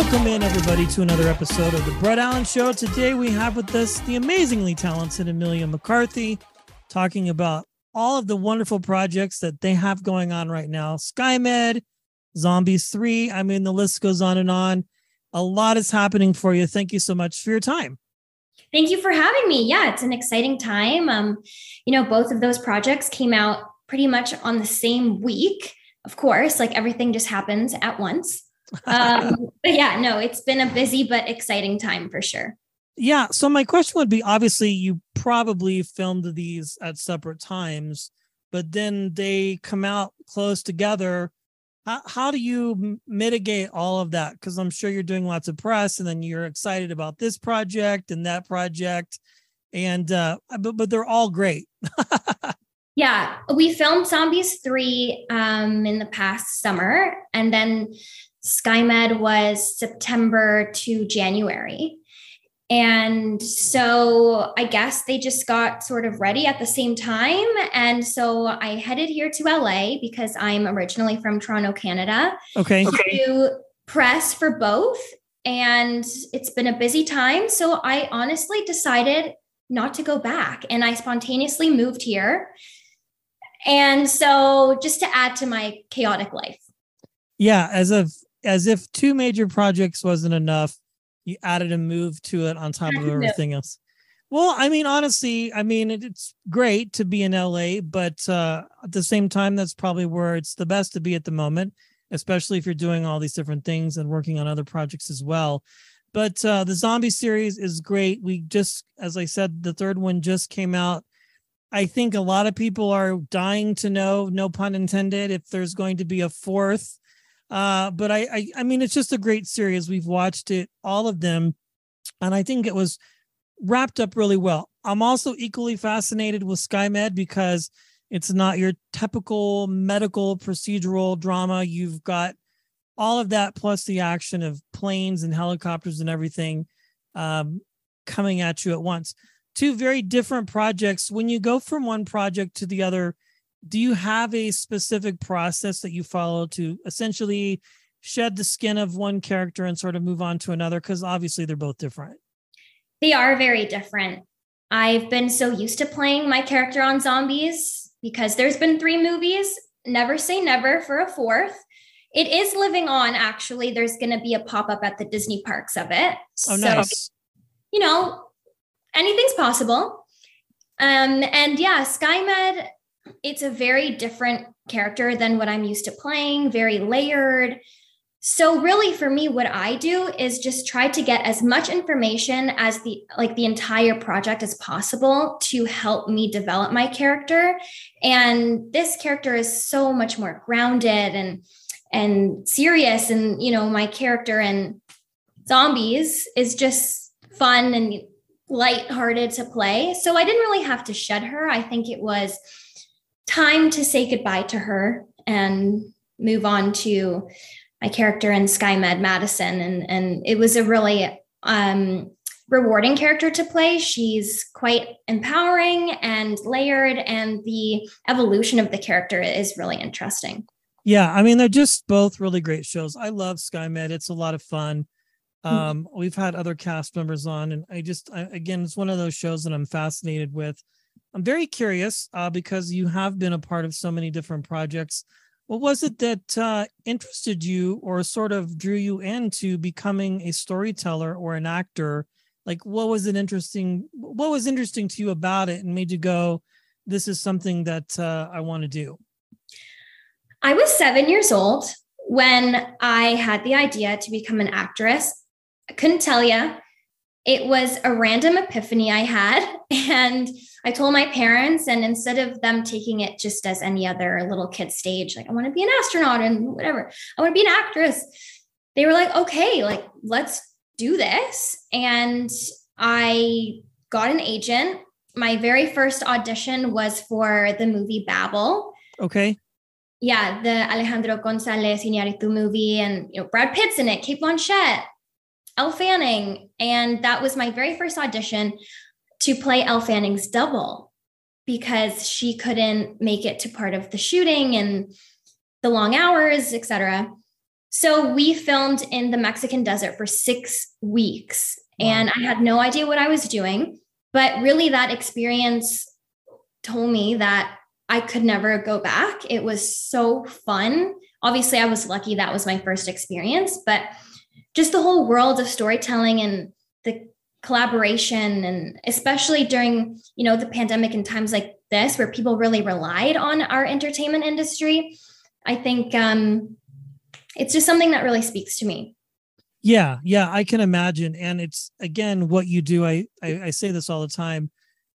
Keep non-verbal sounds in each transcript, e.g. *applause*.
Welcome in, everybody, to another episode of the Brett Allen Show. Today we have with us the amazingly talented Emilia McCarthy talking about all of the wonderful projects that they have going on right now SkyMed, Zombies 3. I mean, the list goes on and on. A lot is happening for you. Thank you so much for your time. Thank you for having me. Yeah, it's an exciting time. Um, you know, both of those projects came out pretty much on the same week. Of course, like everything just happens at once. Um, *laughs* but yeah, no, it's been a busy but exciting time for sure. Yeah. So my question would be obviously you probably filmed these at separate times, but then they come out close together. How, how do you m- mitigate all of that? Because I'm sure you're doing lots of press and then you're excited about this project and that project. And uh but but they're all great. *laughs* Yeah, we filmed Zombies 3 um, in the past summer, and then SkyMed was September to January. And so I guess they just got sort of ready at the same time. And so I headed here to LA because I'm originally from Toronto, Canada, Okay. to press for both. And it's been a busy time. So I honestly decided not to go back and I spontaneously moved here. And so just to add to my chaotic life. Yeah, as if as if two major projects wasn't enough, you added a move to it on top of Added a move. everything else. Well, I mean, honestly, I mean, it, it's great to be in LA, but uh, at the same time, that's probably where it's the best to be at the moment, especially if you're doing all these different things and working on other projects as well. But uh, the zombie series is great. We just, as I said, the third one just came out. I think a lot of people are dying to know, no pun intended, if there's going to be a fourth. Uh, but I, I, I mean, it's just a great series. We've watched it, all of them, and I think it was wrapped up really well. I'm also equally fascinated with SkyMed because it's not your typical medical procedural drama. You've got all of that plus the action of planes and helicopters and everything um, coming at you at once. Two very different projects. When you go from one project to the other, do you have a specific process that you follow to essentially shed the skin of one character and sort of move on to another? Because obviously they're both different. They are very different. I've been so used to playing my character on zombies because there's been three movies. Never say never for a fourth. It is living on, actually. There's going to be a pop up at the Disney parks of it. Oh, So, nice. you know, anything's possible. Um, and yeah, SkyMed, it's a very different character than what I'm used to playing, very layered. So really for me what I do is just try to get as much information as the like the entire project as possible to help me develop my character and this character is so much more grounded and and serious and you know my character in zombies is just fun and lighthearted to play. So I didn't really have to shed her. I think it was time to say goodbye to her and move on to my character in SkyMed Madison. And, and it was a really um, rewarding character to play. She's quite empowering and layered, and the evolution of the character is really interesting. Yeah, I mean they're just both really great shows. I love SkyMed. It's a lot of fun. Mm-hmm. Um, we've had other cast members on, and I just I, again, it's one of those shows that I'm fascinated with. I'm very curious uh, because you have been a part of so many different projects. What was it that uh, interested you, or sort of drew you into becoming a storyteller or an actor? Like, what was it interesting? What was interesting to you about it, and made you go, "This is something that uh, I want to do." I was seven years old when I had the idea to become an actress. I couldn't tell you it was a random epiphany I had. *laughs* And I told my parents, and instead of them taking it just as any other little kid stage, like, I want to be an astronaut and whatever, I want to be an actress, they were like, okay, like, let's do this. And I got an agent. My very first audition was for the movie Babel. Okay. Yeah, the Alejandro Gonzalez Iñárritu movie, and you know Brad Pitt's in it, Cate Blanchett, Elle Fanning, and that was my very first audition to play Elle Fanning's double because she couldn't make it to part of the shooting and the long hours, etc. So we filmed in the Mexican desert for six weeks, wow. and I had no idea what I was doing. But really, that experience told me that I could never go back. It was so fun. Obviously, I was lucky that was my first experience, but just the whole world of storytelling and the collaboration and especially during you know the pandemic and times like this where people really relied on our entertainment industry i think um it's just something that really speaks to me. Yeah yeah i can imagine. And it's again what you do I, I i, say this all the time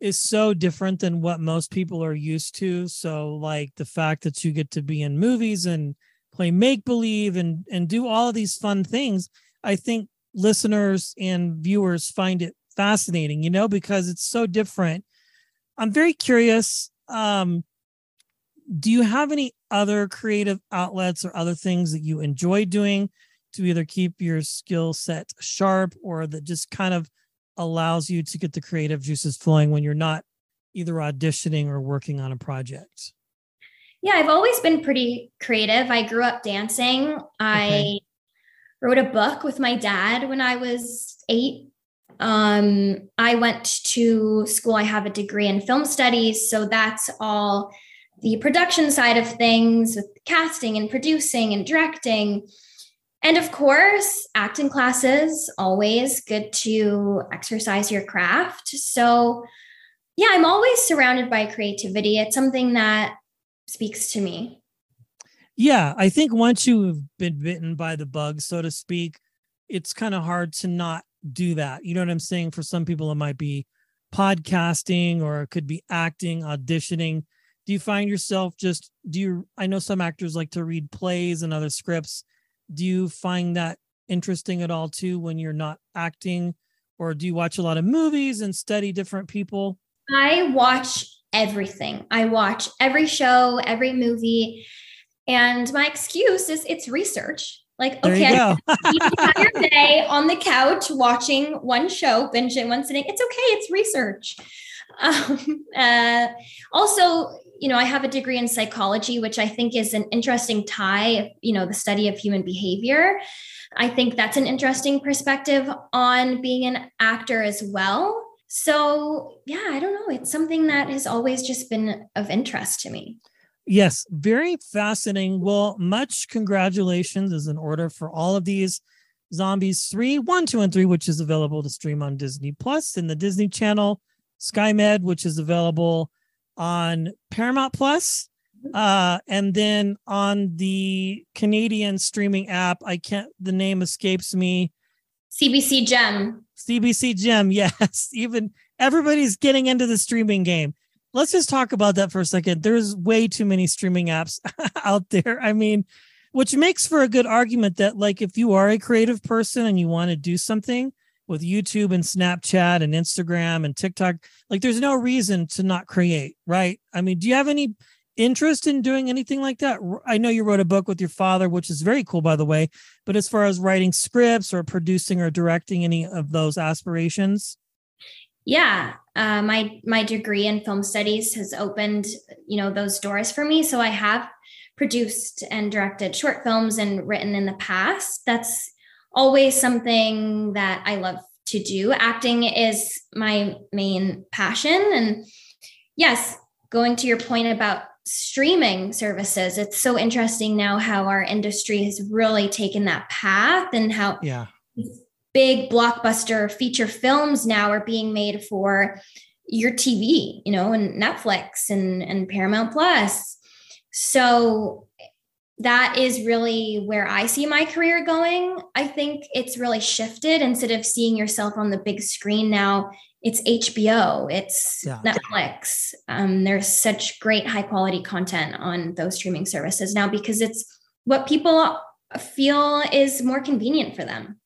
is so different than what most people are used to. So like the fact that you get to be in movies and play make believe and and do all of these fun things i think listeners and viewers find it fascinating you know because it's so different i'm very curious um do you have any other creative outlets or other things that you enjoy doing to either keep your skill set sharp or that just kind of allows you to get the creative juices flowing when you're not either auditioning or working on a project yeah, I've always been pretty creative. I grew up dancing. I wrote a book with my dad when I was eight. Um, I went to school. I have a degree in film studies. So that's all the production side of things with casting and producing and directing. And of course, acting classes, always good to exercise your craft. So, yeah, I'm always surrounded by creativity. It's something that speaks to me. Yeah, I think once you've been bitten by the bug, so to speak, it's kind of hard to not do that. You know what I'm saying? For some people, it might be podcasting or it could be acting, auditioning. Do you find yourself just, do you, I know some actors like to read plays and other scripts. Do you find that interesting at all too when you're not acting? Or do you watch a lot of movies and study different people? I watch everything. I watch every show, every movie. And my excuse is it's research. Like, there okay, *laughs* the entire day on the couch watching one show, binging one sitting. It's okay. It's research. *laughs* Um, uh, also, you know, I have a degree in psychology, which I think is an interesting tie, you know, the study of human behavior. I think that's an interesting perspective on being an actor as well. So, yeah, I don't know. It's something that has always just been of interest to me. Yes, very fascinating. Well, much congratulations is in order for all of these Zombies 3, 1, 2, and 3, which is available to stream on Disney Plus in the Disney Channel, SkyMed, which is available on Paramount Plus, uh, and then on the Canadian streaming app. I can't, the name escapes me. CBC Gem. CBC Gem, *laughs* yes. Even everybody's getting into the streaming game. Let's just talk about that for a second. There's way too many streaming apps *laughs* out there. I mean, which makes for a good argument that, like, if you are a creative person and you want to do something with YouTube and Snapchat and Instagram and TikTok, like, there's no reason to not create, right? I mean, do you have any interest in doing anything like that? I know you wrote a book with your father, which is very cool, by the way. But as far as writing scripts or producing or directing any of those aspirations, yeah, uh, my my degree in film studies has opened you know those doors for me. So I have produced and directed short films and written in the past. That's always something that I love to do. Acting is my main passion, and yes, going to your point about streaming services it's so interesting now how our industry has really taken that path and how yeah big blockbuster feature films now are being made for your tv you know and netflix and and paramount plus so that is really where I see my career going. I think it's really shifted instead of seeing yourself on the big screen now. It's HBO, it's Yeah. Netflix. Um, there's such great high quality content on those streaming services now because it's what people feel is more convenient for them.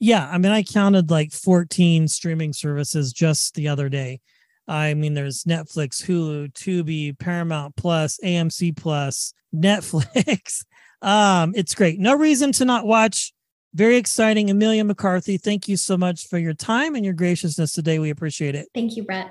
Yeah, I mean, I counted like 14 streaming services just the other day. I mean, there's Netflix, Hulu, Tubi, Paramount Plus, AMC Plus, Netflix. *laughs* um, it's great. No reason to not watch. Very exciting. Emilia McCarthy, thank you so much for your time and your graciousness today. We appreciate it. Thank you, Brett.